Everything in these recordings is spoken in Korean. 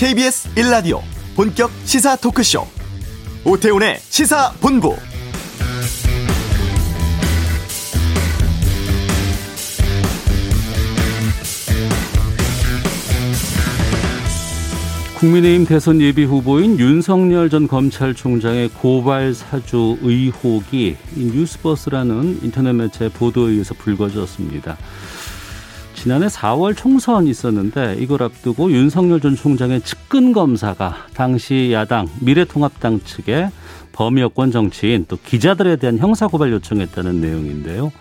KBS 1라디오 본격 시사 토크쇼 오태훈의 시사본부 국민의힘 대선 예비 후보인 윤석열 전 검찰총장의 고발 사주 의혹이 뉴스버스라는 인터넷 매체 보도에 의해서 불거졌습니다. 지난해 4월 총선 있었는데 이걸 앞두고 윤석열 전 총장의 측근 검사가 당시 야당 미래통합당 측에 범위 여권 정치인 또 기자들에 대한 형사 고발 요청했다는 내용인데요.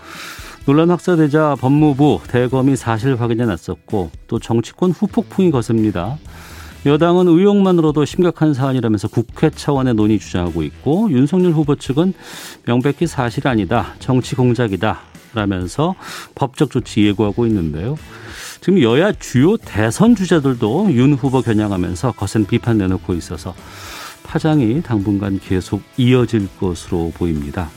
논란 확산되자 법무부 대검이 사실 확인해 났었고 또 정치권 후폭풍이 거셉니다. 여당은 의혹만으로도 심각한 사안이라면서 국회 차원의 논의 주장하고 있고 윤석열 후보 측은 명백히 사실 아니다. 정치 공작이다. 라면서 법적 조치 예고하고 있는데요. 지금 여야 주요 대선 주자들도 윤 후보 겨냥하면서 거센 비판 내놓고 있어서 파장이 당분간 계속 이어질 것으로 보입니다.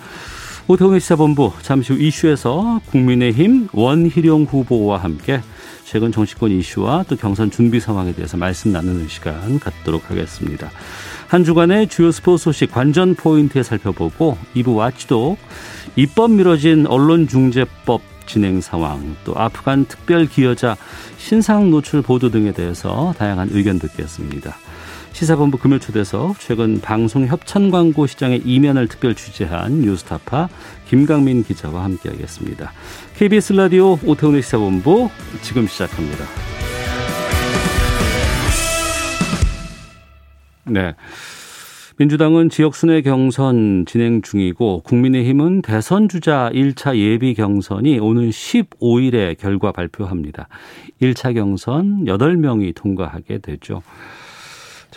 오태훈의 시사본부 잠시 후 이슈에서 국민의힘 원희룡 후보와 함께 최근 정치권 이슈와 또 경선 준비 상황에 대해서 말씀 나누는 시간 갖도록 하겠습니다. 한 주간의 주요 스포츠 소식 관전 포인트에 살펴보고 2부 watchdog 입법 미뤄진 언론중재법 진행 상황 또 아프간 특별 기여자 신상 노출 보도 등에 대해서 다양한 의견 듣겠습니다. 시사본부 금요 초대석 최근 방송 협찬 광고 시장의 이면을 특별 취재한 뉴스타파 김강민 기자와 함께하겠습니다. KBS 라디오 오태훈의 시사본부 지금 시작합니다. 네. 민주당은 지역 순회 경선 진행 중이고 국민의힘은 대선 주자 1차 예비 경선이 오는 15일에 결과 발표합니다. 1차 경선 8명이 통과하게 되죠.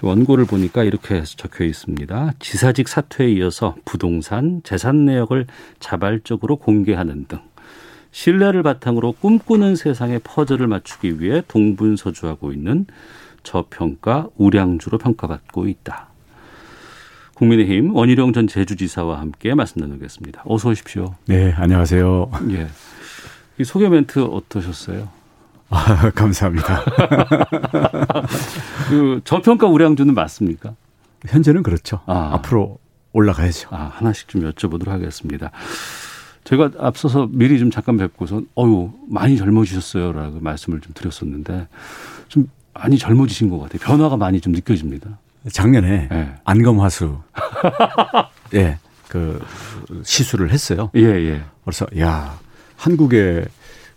원고를 보니까 이렇게 적혀 있습니다. 지사직 사퇴에 이어서 부동산, 재산 내역을 자발적으로 공개하는 등 신뢰를 바탕으로 꿈꾸는 세상의 퍼즐을 맞추기 위해 동분서주하고 있는 저평가 우량주로 평가받고 있다. 국민의힘 원희룡 전 제주지사와 함께 말씀 나누겠습니다. 어서 오십시오. 네, 안녕하세요. 예. 이 소개 멘트 어떠셨어요? 아, 감사합니다. 그 저평가 우량주는 맞습니까? 현재는 그렇죠. 아. 앞으로 올라가야죠. 아, 하나씩 좀 여쭤보도록 하겠습니다. 제가 앞서서 미리 좀 잠깐 뵙고서 어유 많이 젊어지셨어요라고 말씀을 좀 드렸었는데 좀 많이 젊어지신 것 같아요. 변화가 많이 좀 느껴집니다. 작년에 네. 안검하수 예, 그 시술을 했어요. 예, 예. 그래서 야, 한국의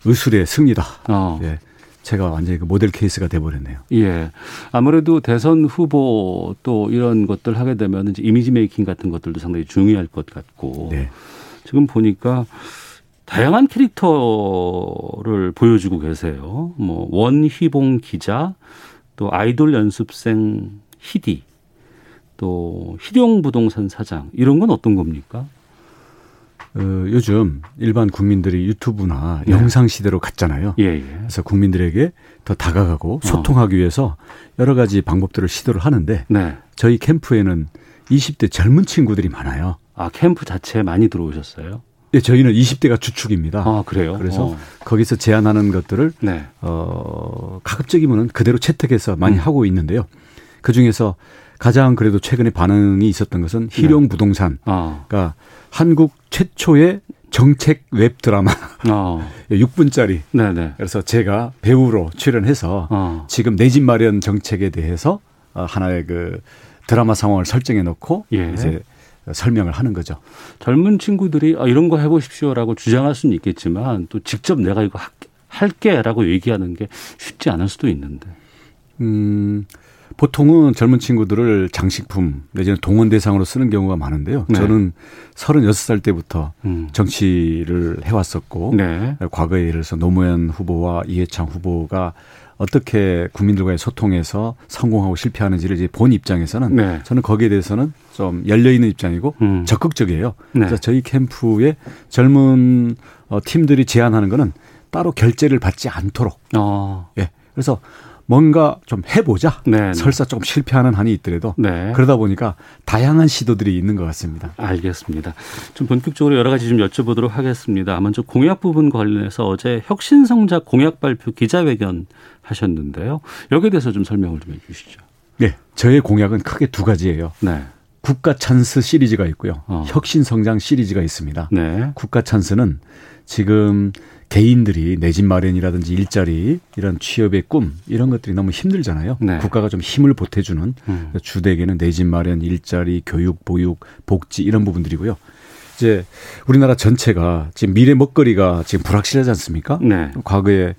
의술의 승리다. 어. 예. 제가 완전히 그 모델 케이스가 돼버렸네요. 예. 아무래도 대선 후보 또 이런 것들 하게 되면 이제 이미지 메이킹 같은 것들도 상당히 중요할 것 같고. 네. 지금 보니까 다양한 캐릭터를 보여주고 계세요. 뭐 원희봉 기자, 또 아이돌 연습생 희디, 또 희룡 부동산 사장 이런 건 어떤 겁니까? 어, 요즘 일반 국민들이 유튜브나 네. 영상 시대로 갔잖아요. 예, 예. 그래서 국민들에게 더 다가가고 어. 소통하기 어. 위해서 여러 가지 방법들을 시도를 하는데 네. 저희 캠프에는 20대 젊은 친구들이 많아요. 아, 캠프 자체에 많이 들어오셨어요? 예, 저희는 20대가 주축입니다. 아, 그래요? 그래서 어. 거기서 제안하는 것들을 네. 어, 가급적이면은 그대로 채택해서 많이 음. 하고 있는데요. 그 중에서 가장 그래도 최근에 반응이 있었던 것은 희룡 네. 부동산. 아. 그러니까 한국 최초의 정책 웹 드라마 어. 6분짜리. 네네. 그래서 제가 배우로 출연해서 어. 지금 내 집 마련 정책에 대해서 어, 하나의 그 드라마 상황을 설정해 놓고 예. 이제 설명을 하는 거죠. 젊은 친구들이 아, 이런 거 해보십시오라고 주장할 수는 있겠지만 또 직접 내가 이거 할게라고 얘기하는 게 쉽지 않을 수도 있는데. 음. 보통은 젊은 친구들을 장식품 내지는 동원 대상으로 쓰는 경우가 많은데요. 네. 저는 36살 때부터 음. 정치를 해왔었고 네. 과거에 예를 들어서 노무현 후보와 이해창 후보가 어떻게 국민들과의 소통에서 성공하고 실패하는지를 이제 본 입장에서는 네. 저는 거기에 대해서는 좀 열려 있는 입장이고 음. 적극적이에요. 네. 그래서 저희 캠프의 젊은 어, 팀들이 제안하는 거는 따로 결제를 받지 않도록. 어. 예. 그래서 뭔가 좀 해보자. 네, 네 설사 조금 실패하는 한이 있더라도 네. 그러다 보니까 다양한 시도들이 있는 것 같습니다. 알겠습니다. 좀 본격적으로 여러 가지 좀 여쭤보도록 하겠습니다. 먼저 공약 부분 관련해서 어제 혁신성장 공약 발표 기자회견 하셨는데요. 여기에 대해서 좀 설명을 좀 해주시죠. 네, 저의 공약은 크게 두 가지예요. 네. 국가 찬스 시리즈가 있고요. 어. 혁신 성장 시리즈가 있습니다. 네. 국가 찬스는 지금 개인들이 내 집 마련이라든지 일자리 이런 취업의 꿈 이런 것들이 너무 힘들잖아요. 네. 국가가 좀 힘을 보태주는 음. 주택에는 내 집 마련, 일자리, 교육, 보육, 복지 이런 부분들이고요. 이제 우리나라 전체가 지금 미래 먹거리가 지금 불확실하지 않습니까? 네. 과거에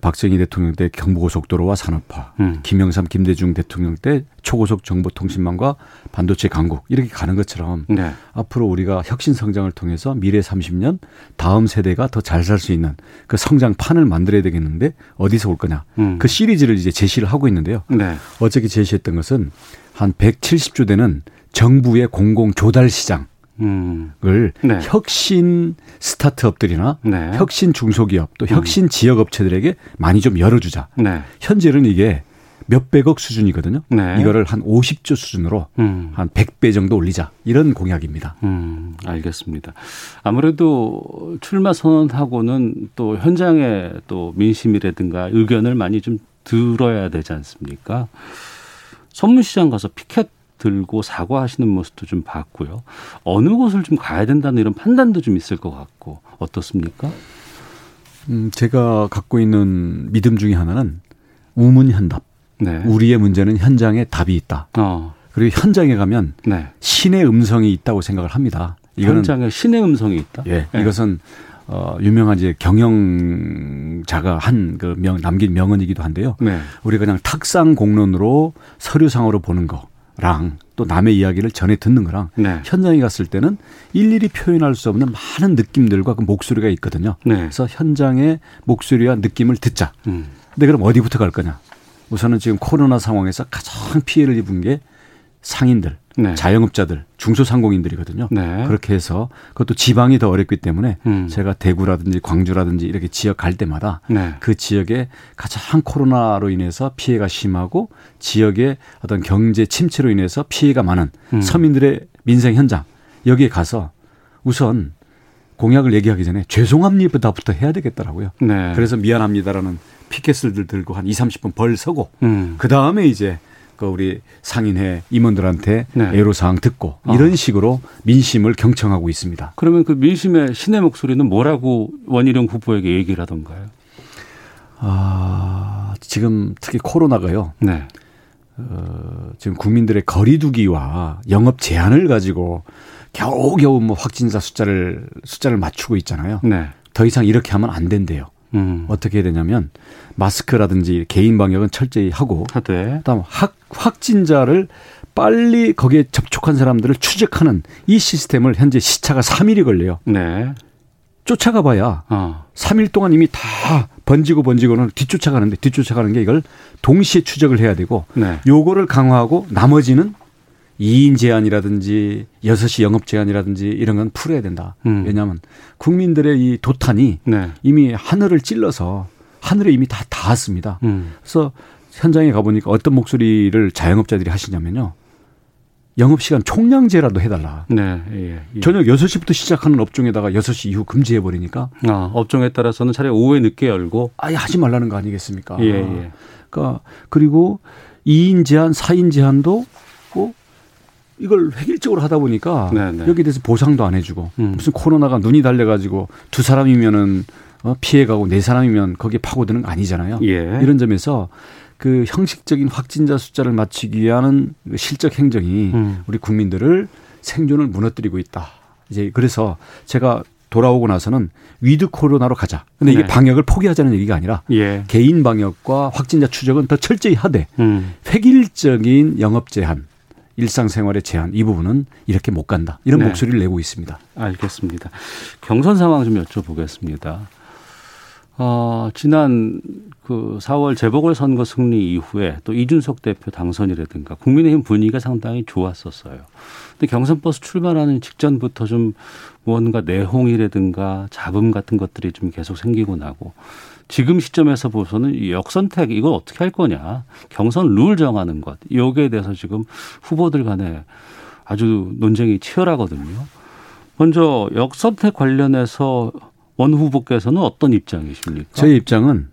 박정희 대통령 때 경부고속도로와 산업화, 음. 김영삼, 김대중 대통령 때 초고속 정보통신망과 반도체 강국 이렇게 가는 것처럼 네. 앞으로 우리가 혁신 성장을 통해서 미래 30년 다음 세대가 더 잘 살 수 있는 그 성장판을 만들어야 되겠는데 어디서 올 거냐 음. 그 시리즈를 이제 제시를 하고 있는데요. 네. 어저께 제시했던 것은 한 170조 되는 정부의 공공 조달 시장 을 네. 혁신 스타트업들이나 네. 혁신 중소기업 또 혁신 음. 지역 업체들에게 많이 좀 열어주자. 네. 현재는 이게 몇백억 수준이거든요. 네. 이거를 한 50조 수준으로 음. 한 100배 정도 올리자. 이런 공약입니다. 음, 알겠습니다. 아무래도 출마 선언하고는 또 현장에 또 민심이라든가 의견을 많이 좀 들어야 되지 않습니까? 선문시장 가서 피켓 들고 사과하시는 모습도 좀 봤고요. 어느 곳을 좀 가야 된다는 이런 판단도 좀 있을 것 같고 어떻습니까? 음, 제가 갖고 있는 믿음 중에 하나는 우문현답. 네. 우리의 문제는 현장에 답이 있다. 어. 그리고 현장에 가면 네. 신의 음성이 있다고 생각을 합니다. 이거는 현장에 신의 음성이 있다. 예, 네. 이것은 어, 유명한 이제 경영자가 한 그 명, 남긴 명언이기도 한데요. 네. 우리 그냥 탁상 공론으로 서류상으로 보는 거. 랑 또 남의 이야기를 전해 듣는 거랑 네. 현장에 갔을 때는 일일이 표현할 수 없는 많은 느낌들과 그 목소리가 있거든요. 네. 그래서 현장의 목소리와 느낌을 듣자. 음. 근데 그럼 어디부터 갈 거냐? 우선은 지금 코로나 상황에서 가장 피해를 입은 게 상인들, 네. 자영업자들, 중소상공인들이거든요. 네. 그렇게 해서 그것도 지방이 더 어렵기 때문에 음. 제가 대구라든지 광주라든지 이렇게 지역 갈 때마다 네. 그 지역에 가장 코로나로 인해서 피해가 심하고 지역의 어떤 경제 침체로 인해서 피해가 많은 음. 서민들의 민생 현장 여기에 가서 우선 공약을 얘기하기 전에 죄송합니다부터 해야 되겠더라고요. 네. 그래서 미안합니다라는 피켓을 들고 한 2, 30분 벌 서고 음. 그 다음에 이제 그 우리 상인회 임원들한테 네. 애로사항 듣고 어. 이런 식으로 민심을 경청하고 있습니다. 그러면 그 민심의 신의 목소리는 뭐라고 원희룡 후보에게 얘기를 하던가요? 아, 지금 특히 코로나가요. 네. 어, 지금 국민들의 거리두기와 영업 제한을 가지고 겨우겨우 뭐 확진자 숫자를 숫자를 맞추고 있잖아요. 네. 더 이상 이렇게 하면 안 된대요. 음. 어떻게 해야 되냐면 마스크라든지 개인 방역은 철저히 하고 하되. 그다음 확 확진자를 빨리 거기에 접촉한 사람들을 추적하는 이 시스템을 현재 시차가 3일이 걸려요. 네. 쫓아가 봐야 어. 3일 동안 이미 다 번지고 번지고는 뒤쫓아가는데 뒤쫓아가는 게 이걸 동시에 추적을 해야 되고 네. 요거를 강화하고 나머지는 2인 제한이라든지 6시 영업 제한이라든지 이런 건 풀어야 된다. 음. 왜냐하면 국민들의 이 도탄이 네. 이미 하늘을 찔러서 하늘에 이미 다 닿았습니다. 음. 그래서 현장에 가보니까 어떤 목소리를 자영업자들이 하시냐면요. 영업시간 총량제라도 해달라. 네. 예, 예. 저녁 6시부터 시작하는 업종에다가 6시 이후 금지해버리니까. 아, 업종에 따라서는 차라리 오후에 늦게 열고. 아예 하지 말라는 거 아니겠습니까? 예, 예. 그러니까 그리고 2인 제한, 4인 제한도 꼭 이걸 획일적으로 하다 보니까 네네. 네. 여기에 대해서 보상도 안 해주고 음. 무슨 코로나가 눈이 달려가지고 두 사람이면은 어, 피해가고 네 사람이면 거기에 파고드는 거 아니잖아요. 예. 이런 점에서 그 형식적인 확진자 숫자를 맞추기 위한 그 실적 행정이 음. 우리 국민들을 생존을 무너뜨리고 있다. 이제 그래서 제가 돌아오고 나서는 with 코로나로 가자. 근데 이게 네. 방역을 포기하자는 얘기가 아니라 예. 개인 방역과 확진자 추적은 더 철저히 하되 음. 획일적인 영업 제한 일상생활의 제한 이 부분은 이렇게 못 간다. 이런 네. 목소리를 내고 있습니다. 알겠습니다. 경선 상황 좀 여쭤보겠습니다. 어, 지난 그 4월 재보궐선거 승리 이후에 또 이준석 대표 당선이라든가 국민의힘 분위기가 상당히 좋았었어요. 근데 경선버스 출발하는 직전부터 좀 무언가 내홍이라든가 잡음 같은 것들이 좀 계속 생기고 나고 지금 시점에서 보서는 역선택 이걸 어떻게 할 거냐 경선 룰 정하는 것 여기에 대해서 지금 후보들 간에 아주 논쟁이 치열하거든요. 먼저 역선택 관련해서 원 후보께서는 어떤 입장이십니까? 제 입장은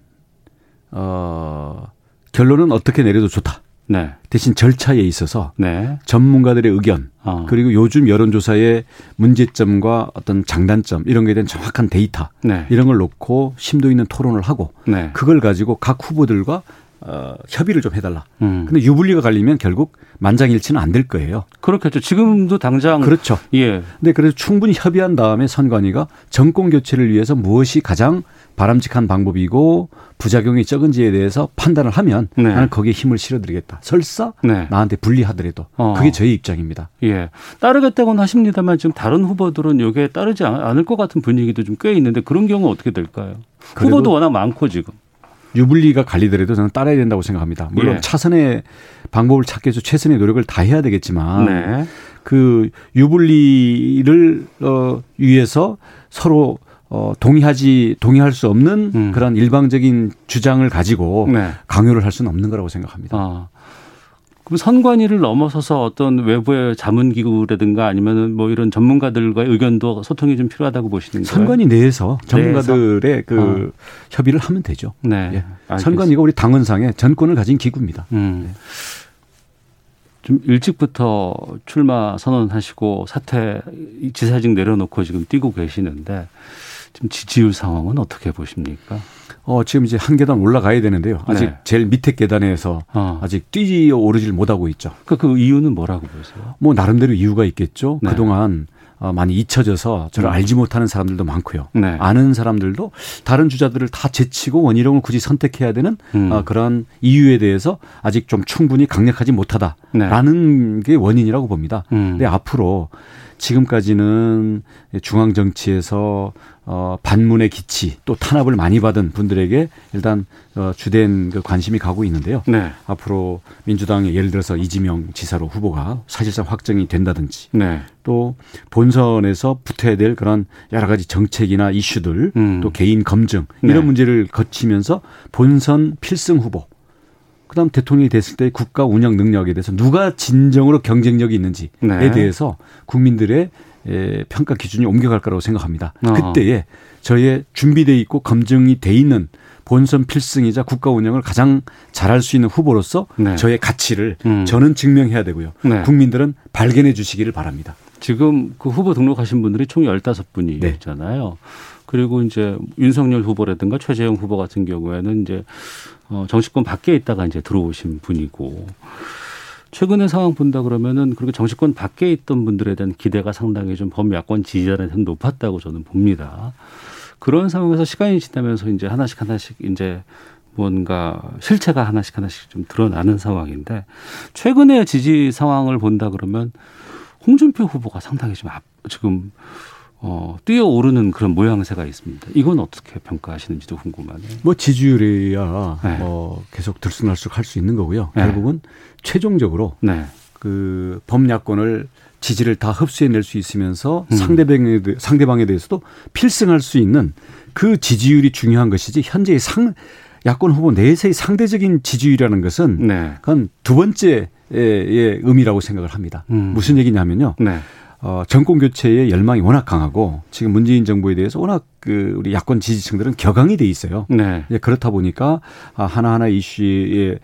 어 결론은 어떻게 내려도 좋다. 네. 대신 절차에 있어서 네. 전문가들의 의견 어. 그리고 요즘 여론조사의 문제점과 어떤 장단점 이런 거에 대한 정확한 데이터 네. 이런 걸 놓고 심도 있는 토론을 하고 네. 그걸 가지고 각 후보들과 어, 협의를 좀 해달라. 음. 근데 유불리가 갈리면 결국 만장일치는 안 될 거예요. 그렇겠죠. 지금도 당장 그렇죠. 예. 근데 그래서 충분히 협의한 다음에 선관위가 정권 교체를 위해서 무엇이 가장 바람직한 방법이고 부작용이 적은지에 대해서 판단을 하면 네. 나는 거기에 힘을 실어드리겠다. 설사 네. 나한테 불리하더라도 어. 그게 저희 입장입니다. 예, 따르겠다고는 하십니다만 지금 다른 후보들은 여기에 따르지 않을 것 같은 분위기도 좀 꽤 있는데 그런 경우 어떻게 될까요? 후보도 워낙 많고 지금. 유불리가 갈리더라도 저는 따라야 된다고 생각합니다. 물론 예. 차선의 방법을 찾기 위해서 최선의 노력을 다 해야 되겠지만 네. 그 유불리를 어 위해서 서로 어, 동의하지, 동의할 수 없는 음. 그런 일방적인 주장을 가지고 네. 강요를 할 수는 없는 거라고 생각합니다. 아. 그럼 선관위를 넘어서서 어떤 외부의 자문기구라든가 아니면 뭐 이런 전문가들과의 의견도 소통이 좀 필요하다고 보시는 거예요? 선관위 내에서 전문가들의 내에서? 그 어. 협의를 하면 되죠. 네. 예. 선관위가 우리 당헌상의 전권을 가진 기구입니다. 음. 네. 좀 일찍부터 출마 선언하시고 사퇴 지사직 내려놓고 지금 뛰고 계시는데 지금 지지율 상황은 어떻게 보십니까? 어, 지금 이제 한 계단 올라가야 되는데요. 아직 네. 제일 밑에 계단에서 어. 아직 뛰지 오르질 못하고 있죠. 그, 그 이유는 뭐라고 보세요? 뭐 나름대로 이유가 있겠죠. 네. 그동안 어, 많이 잊혀져서 저를 음. 알지 못하는 사람들도 많고요. 네. 아는 사람들도 다른 주자들을 다 제치고 원희룡을 굳이 선택해야 되는 음. 어, 그런 이유에 대해서 아직 좀 충분히 강력하지 못하다라는 네. 게 원인이라고 봅니다. 음. 근데 앞으로 지금까지는 중앙 정치에서 어, 반문의 기치 또 탄압을 많이 받은 분들에게 일단 어, 주된 그 관심이 가고 있는데요. 네. 앞으로 민주당의 예를 들어서 이지명 지사로 후보가 사실상 확정이 된다든지 네. 또 본선에서 붙어야 될 그런 여러 가지 정책이나 이슈들 음. 또 개인 검증 이런 네. 문제를 거치면서 본선 필승 후보 그다음 대통령이 됐을 때 국가 운영 능력에 대해서 누가 진정으로 경쟁력이 있는지에 네. 대해서 국민들의 에, 평가 기준이 옮겨갈 거라고 생각합니다. 어. 그때에 저의 준비돼 있고 검증이 돼 있는 본선 필승이자 국가 운영을 가장 잘할 수 있는 후보로서 네. 저의 가치를 음. 저는 증명해야 되고요. 네. 국민들은 발견해 주시기를 바랍니다. 지금 그 후보 등록하신 분들이 총 15분이잖아요. 네. 그리고 이제 윤석열 후보라든가 최재형 후보 같은 경우에는 이제 어 정치권 밖에 있다가 이제 들어오신 분이고 최근의 상황 본다 그러면은 그렇게 정치권 밖에 있던 분들에 대한 기대가 상당히 좀 범야권 지지자한테 높았다고 저는 봅니다. 그런 상황에서 시간이 지나면서 이제 하나씩 하나씩 이제 뭔가 실체가 하나씩 하나씩 좀 드러나는 상황인데 최근의 지지 상황을 본다 그러면 홍준표 후보가 상당히 좀 앞, 지금 어, 뛰어오르는 그런 모양새가 있습니다. 이건 어떻게 평가하시는지도 궁금하네요. 뭐 지지율이야 네. 뭐 계속 들쑥날쑥 할 수 있는 거고요. 네. 결국은 최종적으로 네. 그 범야권을 지지를 다 흡수해낼 수 있으면서 음. 상대방에, 상대방에 대해서도 필승할 수 있는 그 지지율이 중요한 것이지 현재의 상 야권 후보 내에서의 상대적인 지지율이라는 것은 네. 그건 두 번째의 의미라고 생각을 합니다. 음. 무슨 얘기냐면요. 네. 어, 정권 교체의 열망이 워낙 강하고 지금 문재인 정부에 대해서 워낙 그 우리 야권 지지층들은 격앙이 돼 있어요. 네. 이제 그렇다 보니까 아, 하나하나 이슈에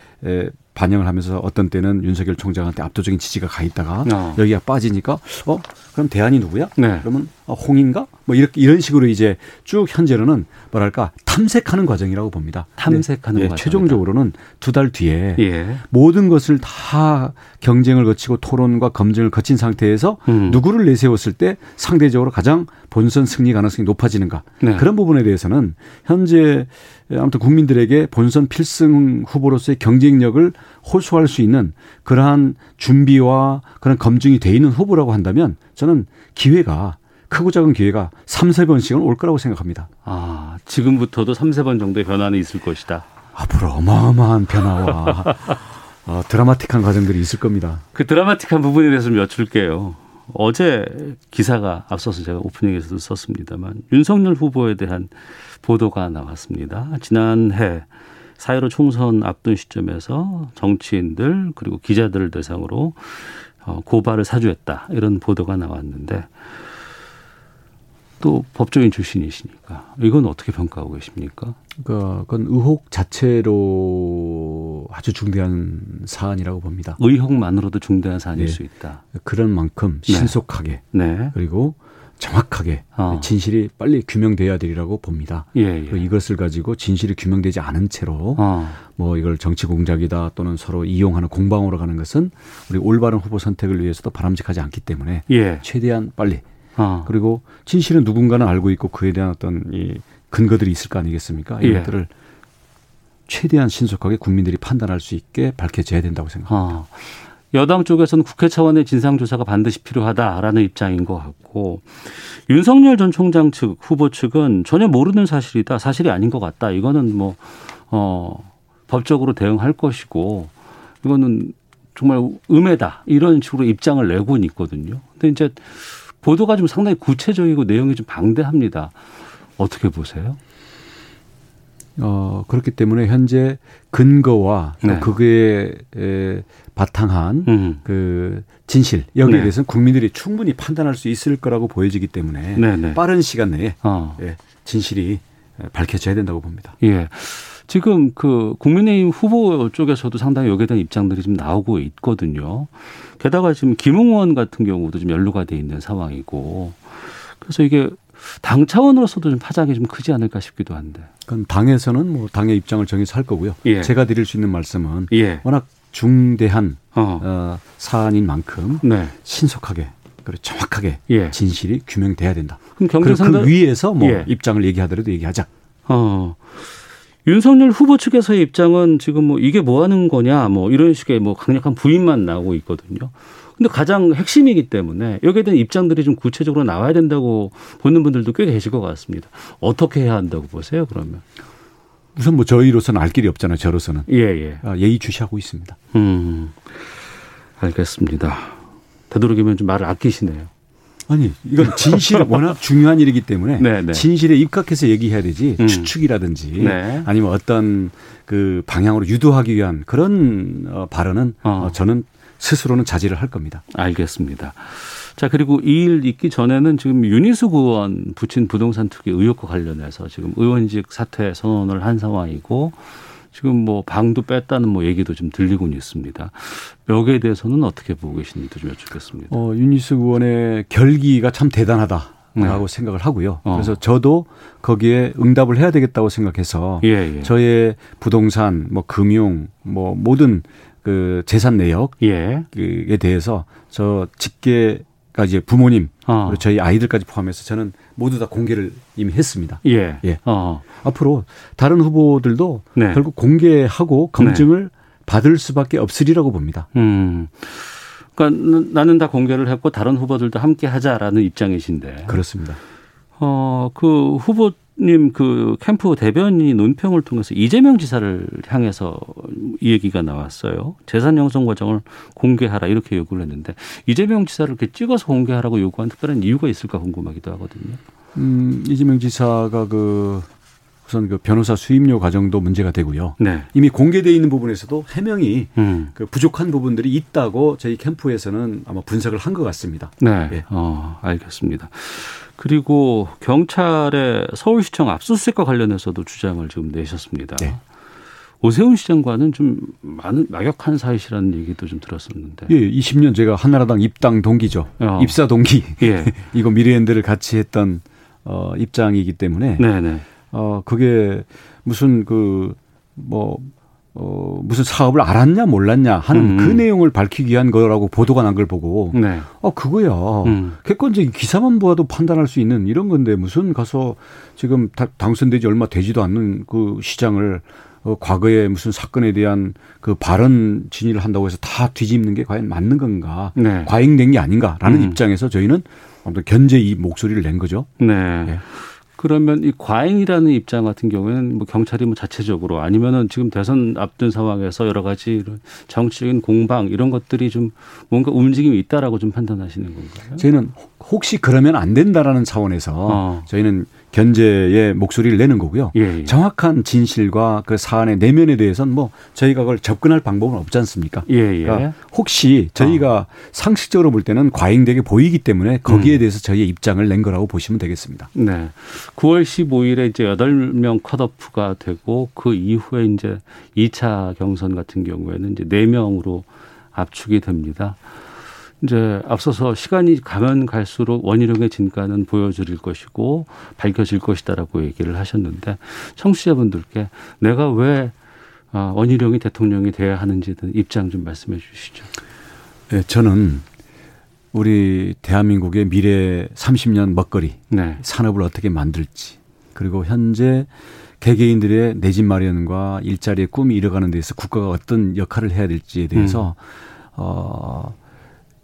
반영을 하면서 어떤 때는 윤석열 총장한테 압도적인 지지가 가 있다가 어. 여기가 빠지니까 어 그럼 대안이 누구야? 네. 그러면 어, 홍인가? 뭐 이렇게 이런 식으로 이제 쭉 현재로는 뭐랄까 탐색하는 과정이라고 봅니다. 탐색하는 네. 과정. 최종적으로는 두 달 뒤에 예. 모든 것을 다 경쟁을 거치고 토론과 검증을 거친 상태에서 음. 누구를 내세웠을 때 상대적으로 가장 본선 승리 가능성이 높아지는가 네. 그런 부분에 대해서는 현재 아무튼 국민들에게 본선 필승 후보로서의 경쟁력을 호소할 수 있는 그러한 준비와 그런 검증이 돼 있는 후보라고 한다면 저는 기회가 크고 작은 기회가 3, 4번씩은 올 거라고 생각합니다. 아, 지금부터도 3, 4번 정도의 변화는 있을 것이다. 앞으로 어마어마한 변화와 어, 드라마틱한 과정들이 있을 겁니다. 그 드라마틱한 부분에 대해서 좀 여쭐게요. 어제 기사가 앞서서 제가 오프닝에서도 썼습니다만 윤석열 후보에 대한 보도가 나왔습니다. 지난해 사회로 총선 앞둔 시점에서 정치인들 그리고 기자들을 대상으로 어, 고발을 사주했다 이런 보도가 나왔는데 또 법조인 출신이시니까 이건 어떻게 평가하고 계십니까? 그러니까 그건 의혹 자체로 아주 중대한 사안이라고 봅니다. 의혹만으로도 중대한 사안일 네. 수 있다. 그런 만큼 네. 신속하게 네. 그리고 정확하게 어. 진실이 빨리 규명돼야 되리라고 봅니다. 예, 예. 이것을 가지고 진실이 규명되지 않은 채로 어. 뭐 이걸 정치 공작이다 또는 서로 이용하는 공방으로 가는 것은 우리 올바른 후보 선택을 위해서도 바람직하지 않기 때문에 예. 최대한 빨리 어. 그리고 진실은 누군가는 알고 있고 그에 대한 어떤 이 근거들이 있을 거 아니겠습니까? 예. 이것들을 최대한 신속하게 국민들이 판단할 수 있게 밝혀져야 된다고 생각합니다. 어. 여당 쪽에서는 국회 차원의 진상조사가 반드시 필요하다라는 입장인 것 같고 윤석열 전 총장 측 후보 측은 전혀 모르는 사실이다 사실이 아닌 것 같다 이거는 뭐 어, 법적으로 대응할 것이고 이거는 정말 음해다 이런 식으로 입장을 내고 있거든요. 근데 이제 보도가 좀 상당히 구체적이고 내용이 좀 방대합니다. 어떻게 보세요? 어, 그렇기 때문에 현재 근거와 네. 그게 에, 바탕한 음. 그 진실 여기에 네. 대해서는 국민들이 충분히 판단할 수 있을 거라고 보여지기 때문에 네, 네. 빠른 시간 내에 어. 예, 진실이 밝혀져야 된다고 봅니다. 예. 지금 그 국민의힘 후보 쪽에서도 상당히 여기에 대한 입장들이 좀 나오고 있거든요. 게다가 지금 김웅 의원 같은 경우도 좀 연루가 돼 있는 상황이고 그래서 이게 당 차원으로서도 좀 파장이 좀 크지 않을까 싶기도 한데. 그건 당에서는 뭐 당의 입장을 정해서 할 거고요. 예. 제가 드릴 수 있는 말씀은 예. 워낙 중대한 어. 어 사안인 만큼 네. 신속하게 그리고 정확하게 예. 진실이 규명돼야 된다. 그럼 경제상그 그 위에서 뭐 예. 입장을 얘기하더라도 얘기하자. 어. 윤석열 후보 측에서의 입장은 지금 뭐 이게 뭐 하는 거냐 뭐 이런 식의 뭐 강력한 부인만 나오고 있거든요. 근데 가장 핵심이기 때문에 여기에 대한 입장들이 좀 구체적으로 나와야 된다고 보는 분들도 꽤 계실 것 같습니다. 어떻게 해야 한다고 보세요, 그러면? 우선 뭐 저희로서는 알 길이 없잖아요, 저로서는. 예, 예. 아, 예의 주시하고 있습니다. 음, 알겠습니다. 되도록이면 좀 말을 아끼시네요. 아니, 이건 진실 워낙 중요한 일이기 때문에 네네. 네. 진실에 입각해서 얘기해야 되지 음. 추측이라든지 네. 아니면 어떤 그 방향으로 유도하기 위한 그런 어, 발언은 어. 어, 저는 스스로는 자제를 할 겁니다. 알겠습니다. 자, 그리고 이 일 있기 전에는 지금 윤희숙 의원 부친 부동산 투기 의혹과 관련해서 지금 의원직 사퇴 선언을 한 상황이고 지금 뭐 방도 뺐다는 뭐 얘기도 좀 들리고 있습니다. 여기에 대해서는 어떻게 보고 계신지도 좀 여쭙겠습니다. 어, 윤희숙 의원의 결기가 참 대단하다. 라고 네. 생각을 하고요. 어. 그래서 저도 거기에 응답을 해야 되겠다고 생각해서 예, 예. 저의 부동산, 뭐 금융, 뭐 모든 그 재산 내역에 예. 대해서 저 직계 가 이제 부모님 어. 그리고 저희 아이들까지 포함해서 저는 모두 다 공개를 이미 했습니다. 예. 예. 어. 앞으로 다른 후보들도 네. 결국 공개하고 검증을 네. 받을 수밖에 없으리라고 봅니다. 음. 그러니까 나는 다 공개를 했고 다른 후보들도 함께 하자라는 입장이신데. 그렇습니다. 어, 그 후보 님 그 캠프 대변인이 논평을 통해서 이재명 지사를 향해서 이 얘기가 나왔어요. 재산 형성 과정을 공개하라 이렇게 요구를 했는데 이재명 지사를 이렇게 찍어서 공개하라고 요구한 특별한 이유가 있을까 궁금하기도 하거든요. 음, 이재명 지사가 그 우선 그 변호사 수임료 과정도 문제가 되고요. 네. 이미 공개돼 있는 부분에서도 해명이 음. 그 부족한 부분들이 있다고 저희 캠프에서는 아마 분석을 한 것 같습니다. 네. 네. 어, 알겠습니다. 그리고 경찰의 서울시청 압수수색과 관련해서도 주장을 지금 내셨습니다. 네. 오세훈 시장과는 좀 많은 막역한 사이시라는 얘기도 좀 들었었는데. 예, 20년 제가 한나라당 입당 동기죠. 어. 입사 동기. 예. 이거 미래엔드를 같이 했던 어 입장이기 때문에. 네네. 어 그게 무슨 그 뭐 어, 무슨 사업을 알았냐 몰랐냐 하는 음. 그 음. 내용을 밝히기 위한 거라고 보도가 난 걸 보고 네. 어 그거야 음. 객관적인 기사만 보아도 판단할 수 있는 이런 건데 무슨 가서 지금 당선되지 얼마 되지도 않는 그 시장을 어, 과거에 무슨 사건에 대한 그 발언 진위를 한다고 해서 다 뒤집는 게 과연 맞는 건가 네. 과잉된 게 아닌가라는 음. 입장에서 저희는 아무튼 견제 이 목소리를 낸 거죠. 네. 네. 그러면 이 과잉이라는 입장 같은 경우에는 뭐 경찰이 뭐 자체적으로 아니면은 지금 대선 앞둔 상황에서 여러 가지 이런 정치적인 공방 이런 것들이 좀 뭔가 움직임이 있다라고 좀 판단하시는 건가요? 저희는 혹시 그러면 안 된다라는 차원에서 어. 저희는 견제의 목소리를 내는 거고요. 예, 예. 정확한 진실과 그 사안의 내면에 대해서는 뭐 저희가 그걸 접근할 방법은 없지 않습니까? 예, 예. 그러니까 혹시 저희가 어. 상식적으로 볼 때는 과잉되게 보이기 때문에 거기에 음. 대해서 저희의 입장을 낸 거라고 보시면 되겠습니다. 네. 9월 15일에 이제 8명 컷오프가 되고 그 이후에 이제 2차 경선 같은 경우에는 이제 4명으로 압축이 됩니다. 이제 앞서서 시간이 가면 갈수록 원희룡의 진가는 보여줄 것이고 밝혀질 것이다라고 얘기를 하셨는데 청취자분들께 내가 왜 어, 원희룡이 대통령이 돼야 하는지 입장 좀 말씀해 주시죠. 네, 저는 우리 대한민국의 미래 30년 먹거리 네. 산업을 어떻게 만들지 그리고 현재 개개인들의 내 집 마련과 일자리의 꿈이 이뤄가는 데서 국가가 어떤 역할을 해야 될지에 대해서 음. 어,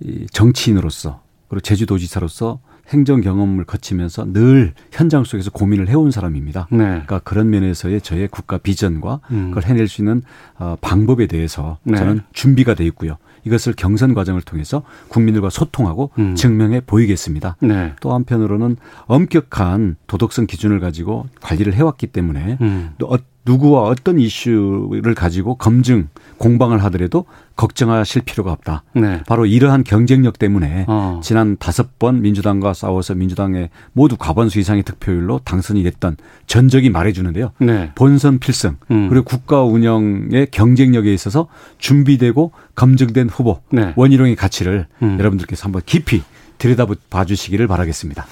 이 정치인으로서 그리고 제주도지사로서 행정 경험을 거치면서 늘 현장 속에서 고민을 해온 사람입니다. 네. 그러니까 그런 면에서의 저의 국가 비전과 음. 그걸 해낼 수 있는 어, 방법에 대해서 네. 저는 준비가 돼 있고요. 이것을 경선 과정을 통해서 국민들과 소통하고 음. 증명해 보이겠습니다. 네. 또 한편으로는 엄격한 도덕성 기준을 가지고 관리를 해왔기 때문에 음. 또 어, 누구와 어떤 이슈를 가지고 검증 공방을 하더라도 걱정하실 필요가 없다. 네. 바로 이러한 경쟁력 때문에 어. 지난 다섯 번 민주당과 싸워서 민주당의 모두 과반수 이상의 득표율로 당선이 됐던 전적이 말해주는데요. 네. 본선 필승 음. 그리고 국가 운영의 경쟁력에 있어서 준비되고 검증된 후보 네. 원희룡의 가치를 음. 여러분들께서 한번 깊이 들여다봐 주시기를 바라겠습니다.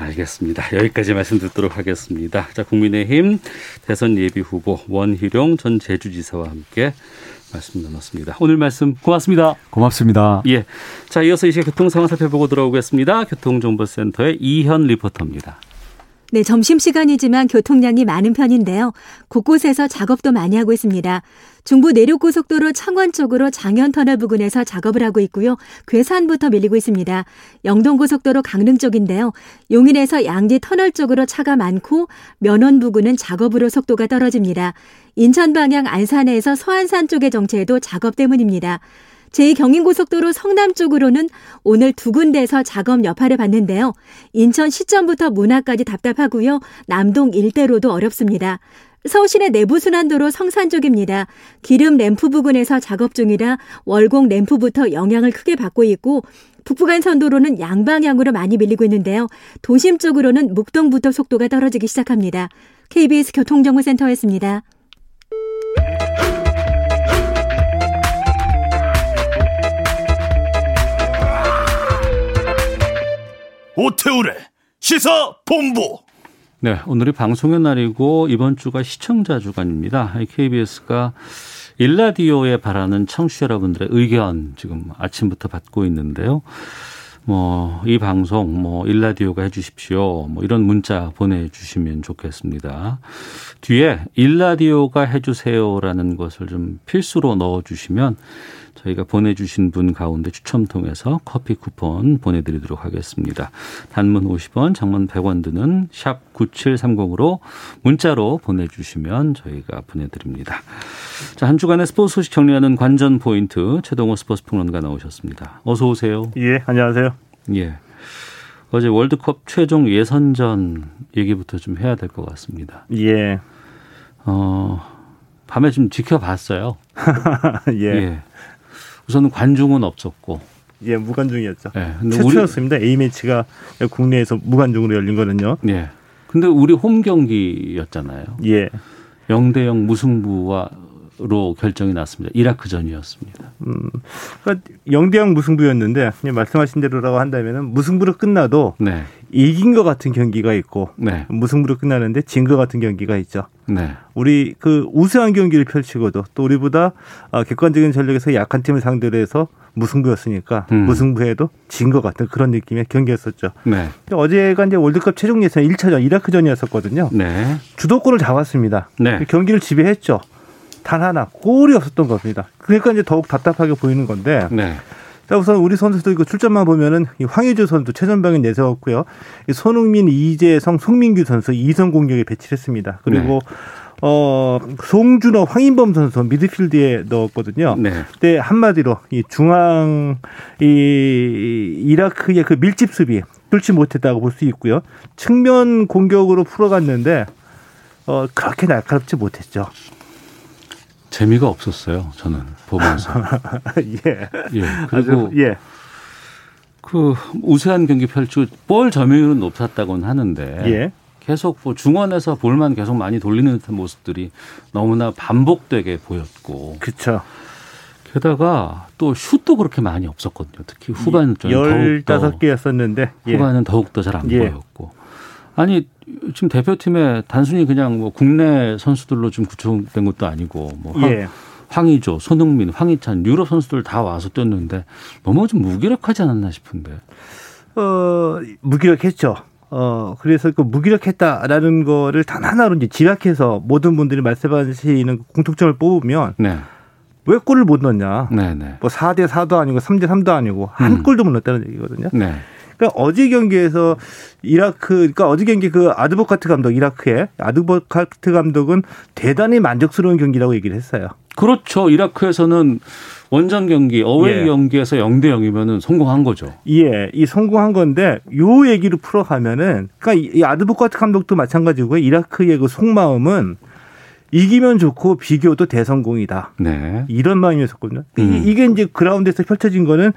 알겠습니다. 여기까지 말씀 듣도록 하겠습니다. 자, 국민의힘 대선 예비 후보 원희룡 전 제주지사와 함께 말씀 나눴습니다. 오늘 말씀 고맙습니다. 고맙습니다. 예. 자, 이어서 이제 교통 상황 살펴보고 들어오겠습니다. 교통정보센터의 이현 리포터입니다. 네, 점심시간이지만 교통량이 많은 편인데요. 곳곳에서 작업도 많이 하고 있습니다. 중부 내륙고속도로 창원 쪽으로 장현터널 부근에서 작업을 하고 있고요. 괴산부터 밀리고 있습니다. 영동고속도로 강릉 쪽인데요. 용인에서 양지 터널 쪽으로 차가 많고 면원 부근은 작업으로 속도가 떨어집니다. 인천 방향 안산에서 서안산 쪽의 정체도 작업 때문입니다. 제2경인고속도로 성남 쪽으로는 오늘 두 군데에서 작업 여파를 받는데요. 인천 시점부터 문화까지 답답하고요. 남동 일대로도 어렵습니다. 서울시내 내부순환도로 성산 쪽입니다. 기름 램프 부근에서 작업 중이라 월곡 램프부터 영향을 크게 받고 있고 북부간선도로는 양방향으로 많이 밀리고 있는데요. 도심 쪽으로는 묵동부터 속도가 떨어지기 시작합니다. KBS 교통정보센터였습니다. 오태우래 시사 본부. 네, 오늘이 방송의 날이고 이번 주가 시청자 주간입니다. KBS가 일라디오에 바라는 청취자 여러분들의 의견 지금 아침부터 받고 있는데요. 뭐, 이 방송, 뭐, 일라디오가 해주십시오. 뭐, 이런 문자 보내주시면 좋겠습니다. 뒤에 일라디오가 해주세요라는 것을 좀 필수로 넣어주시면 저희가 보내주신 분 가운데 추첨 통해서 커피 쿠폰 보내드리도록 하겠습니다. 단문 50원, 장문 100원 드는 샵 9730으로 문자로 보내주시면 저희가 보내드립니다. 자, 한 주간의 스포츠 소식 정리하는 관전 포인트 최동호 스포츠 평론가 나오셨습니다. 어서 오세요. 예, 안녕하세요. 예. 어제 월드컵 최종 예선전 얘기부터 좀 해야 될 것 같습니다. 예. 어, 밤에 좀 지켜봤어요. 예. 예. 우선은 관중은 없었고. 예, 무관중이었죠. 예. 최초였습니다. A 매치가 국내에서 무관중으로 열린 거는요. 예. 근데 우리 홈 경기였잖아요. 예. 0대 0 무승부와 로 결정이 났습니다. 이라크 전이었습니다. 음, 그러니까 0대 0 무승부였는데 말씀하신 대로라고 한다면은 무승부로 끝나도 네. 이긴 것 같은 경기가 있고 네. 무승부로 끝나는데 진 것 같은 경기가 있죠. 네. 우리 그 우수한 경기를 펼치고도 또 우리보다 어, 객관적인 전력에서 약한 팀을 상대로 해서 무승부였으니까 음. 무승부에도 진 것 같은 그런 느낌의 경기였었죠. 네. 어제가 이제 월드컵 최종 예선 1차전 이라크전이었었거든요. 네. 주도권을 잡았습니다. 네. 경기를 지배했죠. 단 하나 골이 없었던 겁니다. 그러니까 이제 더욱 답답하게 보이는 건데. 네. 자, 우선 우리 선수들 그 출전만 보면은 이 황의조 선수 최전방에 내세웠고요. 이 손흥민, 이재성, 송민규 선수 이선 공격에 배치를 했습니다. 그리고 네. 어, 송준호, 황인범 선수 미드필드에 넣었거든요. 네. 그때 한마디로 이 중앙 이 이라크의 그 밀집 수비 뚫지 못했다고 볼 수 있고요. 측면 공격으로 풀어갔는데 어, 그렇게 날카롭지 못했죠. 재미가 없었어요. 저는 보면서. 예. 예. 그리고 아주, 예. 그 우세한 경기 펼치고 볼 점유율은 높았다고는 하는데 예. 계속 뭐 중원에서 볼만 계속 많이 돌리는 듯한 모습들이 너무나 반복되게 보였고. 그렇죠. 게다가 또 슛도 그렇게 많이 없었거든요. 특히 후반은 좀 열다섯 개였었는데 예. 후반은 더욱 더 잘안 예. 보였고. 아니 지금 대표팀에 단순히 그냥 뭐 국내 선수들로 좀 구성된 것도 아니고 뭐 예. 황의조, 손흥민, 황희찬 유럽 선수들 다 와서 뛰었는데 너무 좀 무기력하지 않았나 싶은데. 어 무기력했죠. 어 그래서 그 무기력했다라는 거를 단 하나로 이제 지략해서 모든 분들이 말씀하시는 공통점을 뽑으면 네. 왜 골을 못 넣냐? 네네. 네. 뭐 4대 4도 아니고 3대 3도 아니고 한 음. 골도 못 넣었다는 얘기거든요. 네. 그러니까 어제 경기에서 이라크, 그러니까 어제 경기 그 아드보카트 감독, 이라크의 아드보카트 감독은 대단히 만족스러운 경기라고 얘기를 했어요. 그렇죠. 이라크에서는 원정 경기, 어웨이 예. 경기에서 0대 0이면은 성공한 거죠. 예, 이 성공한 건데 요 얘기를 풀어가면은 그러니까 이 아드보카트 감독도 마찬가지고요. 이라크의 그 속마음은 이기면 좋고 비교도 대성공이다. 네. 이런 마음이었었거든요. 음. 이 게 이제 그라운드에서 펼쳐진 거는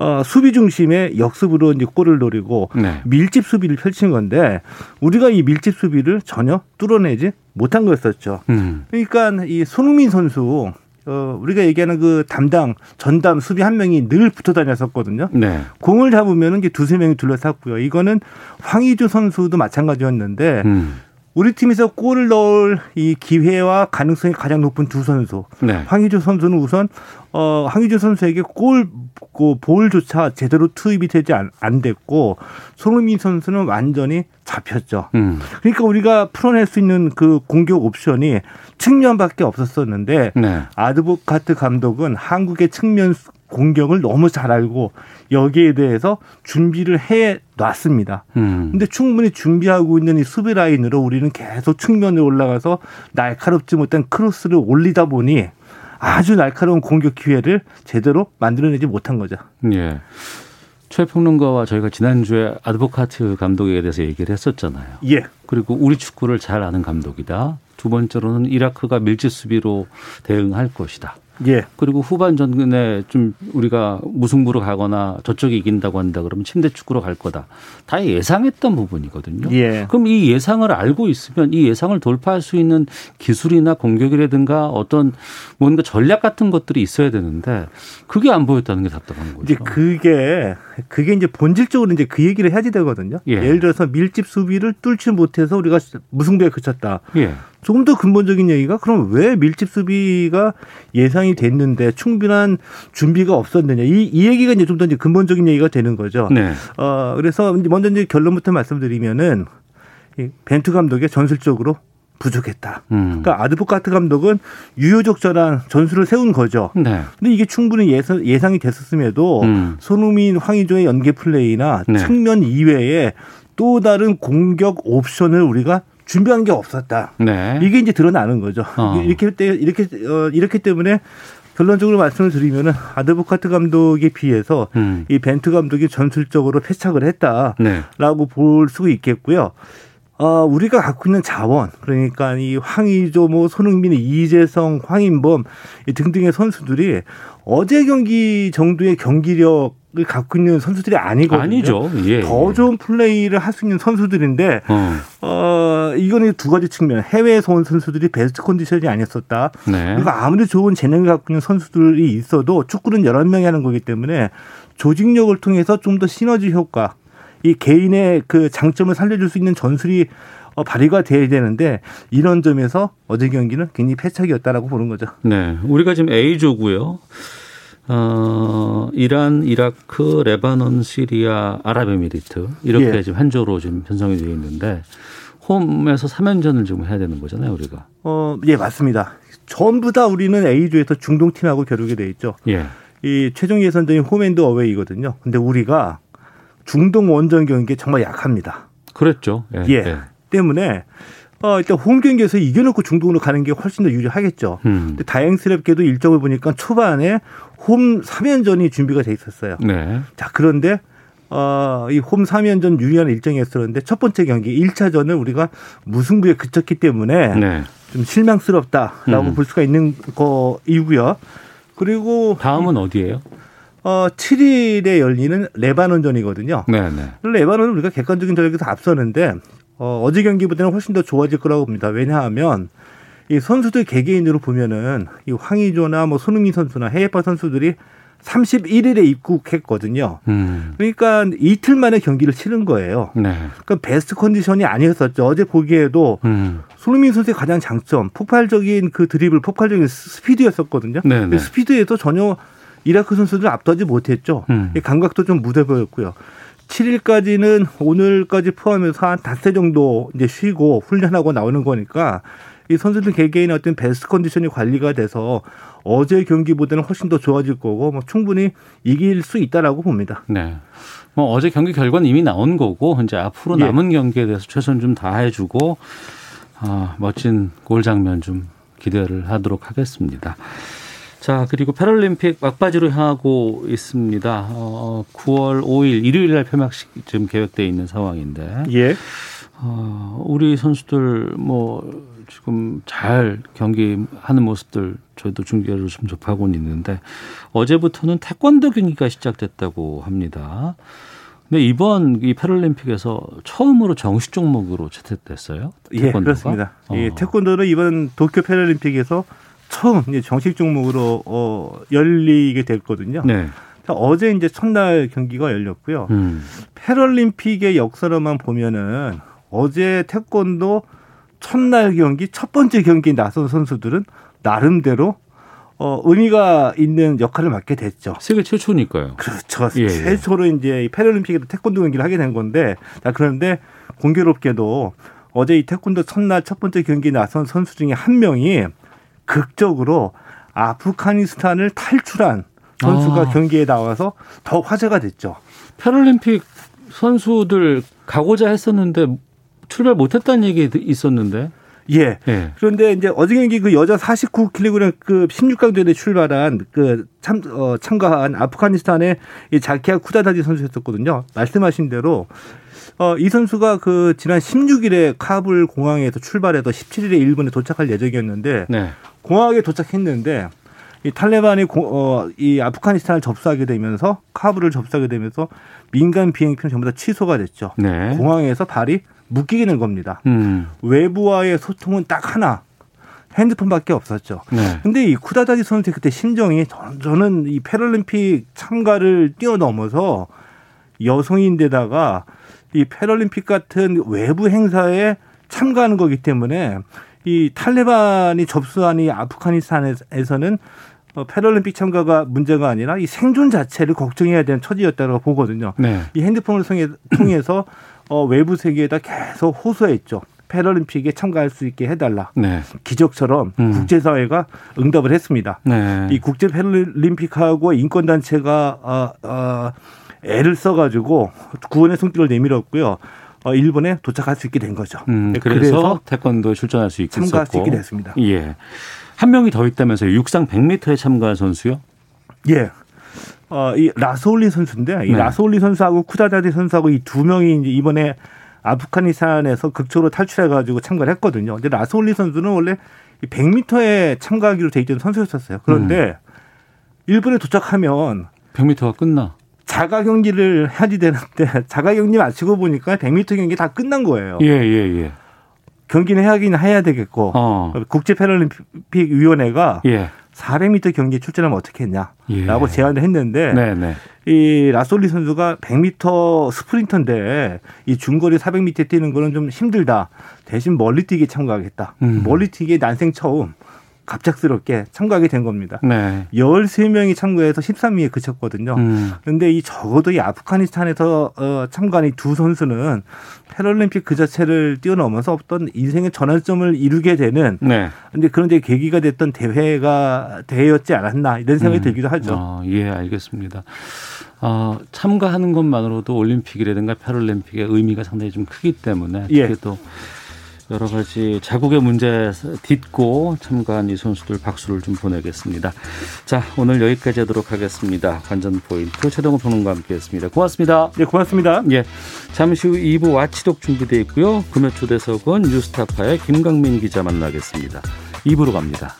어, 수비 중심의 역습으로 이제 골을 노리고 네. 밀집 수비를 펼친 건데 우리가 이 밀집 수비를 전혀 뚫어내지 못한 거였었죠. 음. 그러니까 이 손흥민 선수 어, 우리가 얘기하는 그 담당, 전담 수비 한 명이 늘 붙어 다녔었거든요. 네. 공을 잡으면 이제 두세 명이 둘러쌌고요. 이거는 황희주 선수도 마찬가지였는데 음. 우리 팀에서 골을 넣을 이 기회와 가능성이 가장 높은 두 선수. 네. 황희조 선수는 우선 어 황희조 선수에게 골 그 볼조차 제대로 투입이 되지 안, 안 됐고 손흥민 선수는 완전히 잡혔죠. 음. 그러니까 우리가 풀어낼 수 있는 그 공격 옵션이 측면밖에 없었었는데 네. 아드보카트 감독은 한국의 측면 공격을 너무 잘 알고 여기에 대해서 준비를 해 놨습니다. 음. 근데 충분히 준비하고 있는 이 수비 라인으로 우리는 계속 측면에 올라가서 날카롭지 못한 크로스를 올리다 보니 아주 날카로운 공격 기회를 제대로 만들어내지 못한 거죠. 예. 최 평론가와 저희가 지난주에 아드보카트 감독에 대해서 얘기를 했었잖아요. 예. 그리고 우리 축구를 잘 아는 감독이다. 두 번째로는 이라크가 밀집 수비로 대응할 것이다. 예. 그리고 후반전에 좀 우리가 무승부로 가거나 저쪽이 이긴다고 한다 그러면 침대 축구로 갈 거다. 다 예상했던 부분이거든요. 예. 그럼 이 예상을 알고 있으면 이 예상을 돌파할 수 있는 기술이나 공격이라든가 어떤 뭔가 전략 같은 것들이 있어야 되는데 그게 안 보였다는 게 답답한 거죠. 이제 그게 그게 이제 본질적으로 이제 그 얘기를 해야지 되거든요. 예. 를 들어서 밀집 수비를 뚫지 못해서 우리가 무승부에 그쳤다. 예. 조금 더 근본적인 얘기가 그럼 왜 밀집 수비가 예상이 됐는데 충분한 준비가 없었느냐 이, 이 얘기가 이제 좀 더 이제 근본적인 얘기가 되는 거죠. 네. 어 그래서 먼저 이제 결론부터 말씀드리면은 이 벤투 감독의 전술적으로 부족했다. 음. 그러니까 아드보카트 감독은 유효적절한 전술을 세운 거죠. 네. 근데 이게 충분히 예상, 예상이 됐었음에도 음. 손흥민, 황희조의 연계 플레이나 네. 측면 이외에 또 다른 공격 옵션을 우리가 준비한 게 없었다. 네. 이게 이제 드러나는 거죠. 어. 이렇게 때 이렇게 어, 이렇게 때문에 결론적으로 말씀을 드리면은 아드보카트 감독에 비해서 음. 이 벤트 감독이 전술적으로 패착을 했다라고 네. 볼 수 있겠고요. 어, 우리가 갖고 있는 자원, 그러니까 이 황의조, 뭐 손흥민, 이재성, 황인범 등등의 선수들이 어제 경기 정도의 경기력 을 갖고 있는 선수들이 아니거든요. 아니죠. 예, 더 좋은 플레이를 할 수 있는 선수들인데 어. 어 이거는 두 가지 측면. 해외에서 온 선수들이 베스트 컨디션이 아니었었다. 네. 그리고 아무리 좋은 재능을 갖고 있는 선수들이 있어도 축구는 여러 명이 하는 거기 때문에 조직력을 통해서 좀 더 시너지 효과, 이 개인의 그 장점을 살려줄 수 있는 전술이 어, 발휘가 돼야 되는데 이런 점에서 어제 경기는 굉장히 패착이었다라고 보는 거죠. 네, 우리가 지금 A조고요. 어, 이란, 이라크, 레바논, 시리아, 아랍에미리트 이렇게 예. 지금 한 조로 지금 편성이 되어 있는데 홈에서 3연전을 지금 해야 되는 거잖아요, 우리가. 어, 예, 맞습니다. 전부 다 우리는 A조에서 중동 팀하고 겨루게 돼 있죠. 예. 이 최종 예선전이 홈앤드 어웨이거든요. 근데 우리가 중동 원정 경기에 정말 약합니다. 그랬죠. 예. 예. 예. 때문에 어, 일단 홈 경기에서 이겨놓고 중동으로 가는 게 훨씬 더 유리하겠죠. 음. 근데 다행스럽게도 일정을 보니까 초반에 홈 3연전이 준비가 돼 있었어요. 네. 자, 그런데 어, 이홈 3연전 유리한 일정이었었는데 첫 번째 경기 1차전을 우리가 무승부에 그쳤기 때문에 네. 좀 실망스럽다라고 음. 볼 수가 있는 거이고요. 그리고 다음은 어디예요? 어, 7일에 열리는 레바논전이거든요. 네, 네. 레바논은 우리가 객관적인 전력에서 앞서는데 어, 어제 경기보다는 훨씬 더 좋아질 거라고 봅니다. 왜냐하면 이 선수들 개개인으로 보면은 이 황의조나 뭐 손흥민 선수나 해외파 선수들이 31일에 입국했거든요. 음. 그러니까 이틀 만에 경기를 치른 거예요. 네. 그러니까 베스트 컨디션이 아니었었죠. 어제 보기에도 음. 손흥민 선수의 가장 장점, 폭발적인 그 드리블, 폭발적인 스피드였었거든요. 네, 네. 스피드에도 전혀 이라크 선수들 압도하지 못했죠. 음. 감각도 좀 무대 보였고요. 7일까지는 오늘까지 포함해서 한 닷새 정도 이제 쉬고 훈련하고 나오는 거니까 이 선수들 개개인의 어떤 베스트 컨디션이 관리가 돼서 어제 경기보다는 훨씬 더 좋아질 거고 뭐 충분히 이길 수 있다라고 봅니다. 네. 뭐 어제 경기 결과는 이미 나온 거고 이제 앞으로 예. 남은 예. 경기에 대해서 최선 좀 다해주고 아, 멋진 골 장면 좀 기대를 하도록 하겠습니다. 자, 그리고 패럴림픽 막바지로 향하고 있습니다. 어, 9월 5일 일요일 날 폐막식 지금 계획되어 있는 상황인데. 예. 어, 우리 선수들 뭐 지금 잘 경기하는 모습들 저희도 중계로 좀 접하고는 있는데 어제부터는 태권도 경기가 시작됐다고 합니다. 근데 이번 이 패럴림픽에서 처음으로 정식 종목으로 채택됐어요. 예, 태권도가? 예, 그렇습니다. 어. 예, 태권도는 이번 도쿄 패럴림픽에서 처음 이제 정식 종목으로 어, 열리게 됐거든요. 네. 어제 이제 첫날 경기가 열렸고요. 음. 패럴림픽의 역사로만 보면은 어제 태권도 첫날 경기 첫 번째 경기에 나선 선수들은 나름대로 어, 의미가 있는 역할을 맡게 됐죠. 세계 최초니까요. 그렇죠. 예, 예. 최초로 이제 패럴림픽에도 태권도 경기를 하게 된 건데, 자, 그런데 공교롭게도 어제 이 태권도 첫날 첫 번째 경기에 나선 선수 중에 한 명이 극적으로 아프가니스탄을 탈출한 선수가 아. 경기에 나와서 더 화제가 됐죠. 패럴림픽 선수들 가고자 했었는데 출발 못했다는 얘기 있었는데. 예. 예. 그런데 이제 어제 경기 그 여자 49kg급 16강 대회 출발한 그 참, 어, 참가한 아프가니스탄의 이 자키아 쿠다다디 선수였었거든요. 말씀하신 대로 어, 이 선수가 그 지난 16일에 카불 공항에서 출발해서 17일에 일본에 도착할 예정이었는데 네. 공항에 도착했는데 이 탈레반이 고, 어, 이 아프가니스탄을 접수하게 되면서 카불을 접수하게 되면서 민간 비행편 전부 다 취소가 됐죠. 네. 공항에서 발이 묶이게 된 겁니다. 음. 외부와의 소통은 딱 하나. 핸드폰밖에 없었죠. 네. 근데 이 쿠다다디 선수의 그때 심정이 저는 이 패럴림픽 참가를 뛰어넘어서 여성인데다가 이 패럴림픽 같은 외부 행사에 참가하는 거기 때문에 이 탈레반이 접수한 이 아프가니스탄에서는 어, 패럴림픽 참가가 문제가 아니라 이 생존 자체를 걱정해야 되는 처지였다고 보거든요. 네. 이 핸드폰을 통해서 어, 외부 세계에다 계속 호소했죠. 패럴림픽에 참가할 수 있게 해달라. 네. 기적처럼 음. 국제사회가 응답을 했습니다. 네. 이 국제 패럴림픽하고 인권단체가 어, 어, 애를 써가지고 구원의 손길을 내밀었고요. 어, 일본에 도착할 수 있게 된 거죠. 음, 네, 그래서, 그래서 태권도에 출전할 수 있게 참가할 수 있게 됐습니다. 예. 한 명이 더 있다면서요. 육상 100m에 참가한 선수요? 예. 어, 이 라소올리 선수인데 이 네. 라소올리 선수하고 쿠다다디 선수하고 이 두 명이 이제 이번에 아프가니스탄에서 극적으로 탈출해 가지고 참가를 했거든요. 근데 라소올리 선수는 원래 100m에 참가하기로 돼 있던 선수였었어요. 그런데 음. 일본에 도착하면 100m가 끝나. 자가 경기를 해야지 되는데 자가 경기 마치고 보니까 100m 경기 다 끝난 거예요. 예, 예, 예. 경기는 해야긴 해야 되겠고 어. 국제 패럴림픽 위원회가 예. 400m 경기에 출전하면 어떻게 했냐라고 예. 제안을 했는데 네네. 네. 이 라솔리 선수가 100m 스프린터인데 이 중거리 400m 뛰는 거는 좀 힘들다. 대신 멀리 뛰기 참가하겠다. 음. 멀리 뛰기 난생 처음 갑작스럽게 참가하게 된 겁니다. 네. 13명이 참가해서 13위에 그쳤거든요. 음. 그런데 이 적어도 이 아프가니스탄에서 어, 참가한 이 두 선수는 패럴림픽 그 자체를 뛰어넘어서 어떤 인생의 전환점을 이루게 되는 네. 근데 그런 데 계기가 됐던 대회가 대회였지 않았나 이런 생각이 음. 들기도 하죠. 어, 예, 알겠습니다. 어, 참가하는 것만으로도 올림픽이라든가 패럴림픽의 의미가 상당히 좀 크기 때문에 예. 또 여러 가지 자국의 문제 딛고 참가한 이 선수들 박수를 좀 보내겠습니다. 자, 오늘 여기까지 하도록 하겠습니다. 관전 포인트 최동호 평론가와 함께했습니다. 고맙습니다. 네, 고맙습니다. 예, 잠시 후 2부 와치독 준비되어 있고요. 금요 초대석은 뉴스타파의 김강민 기자 만나겠습니다. 2부로 갑니다.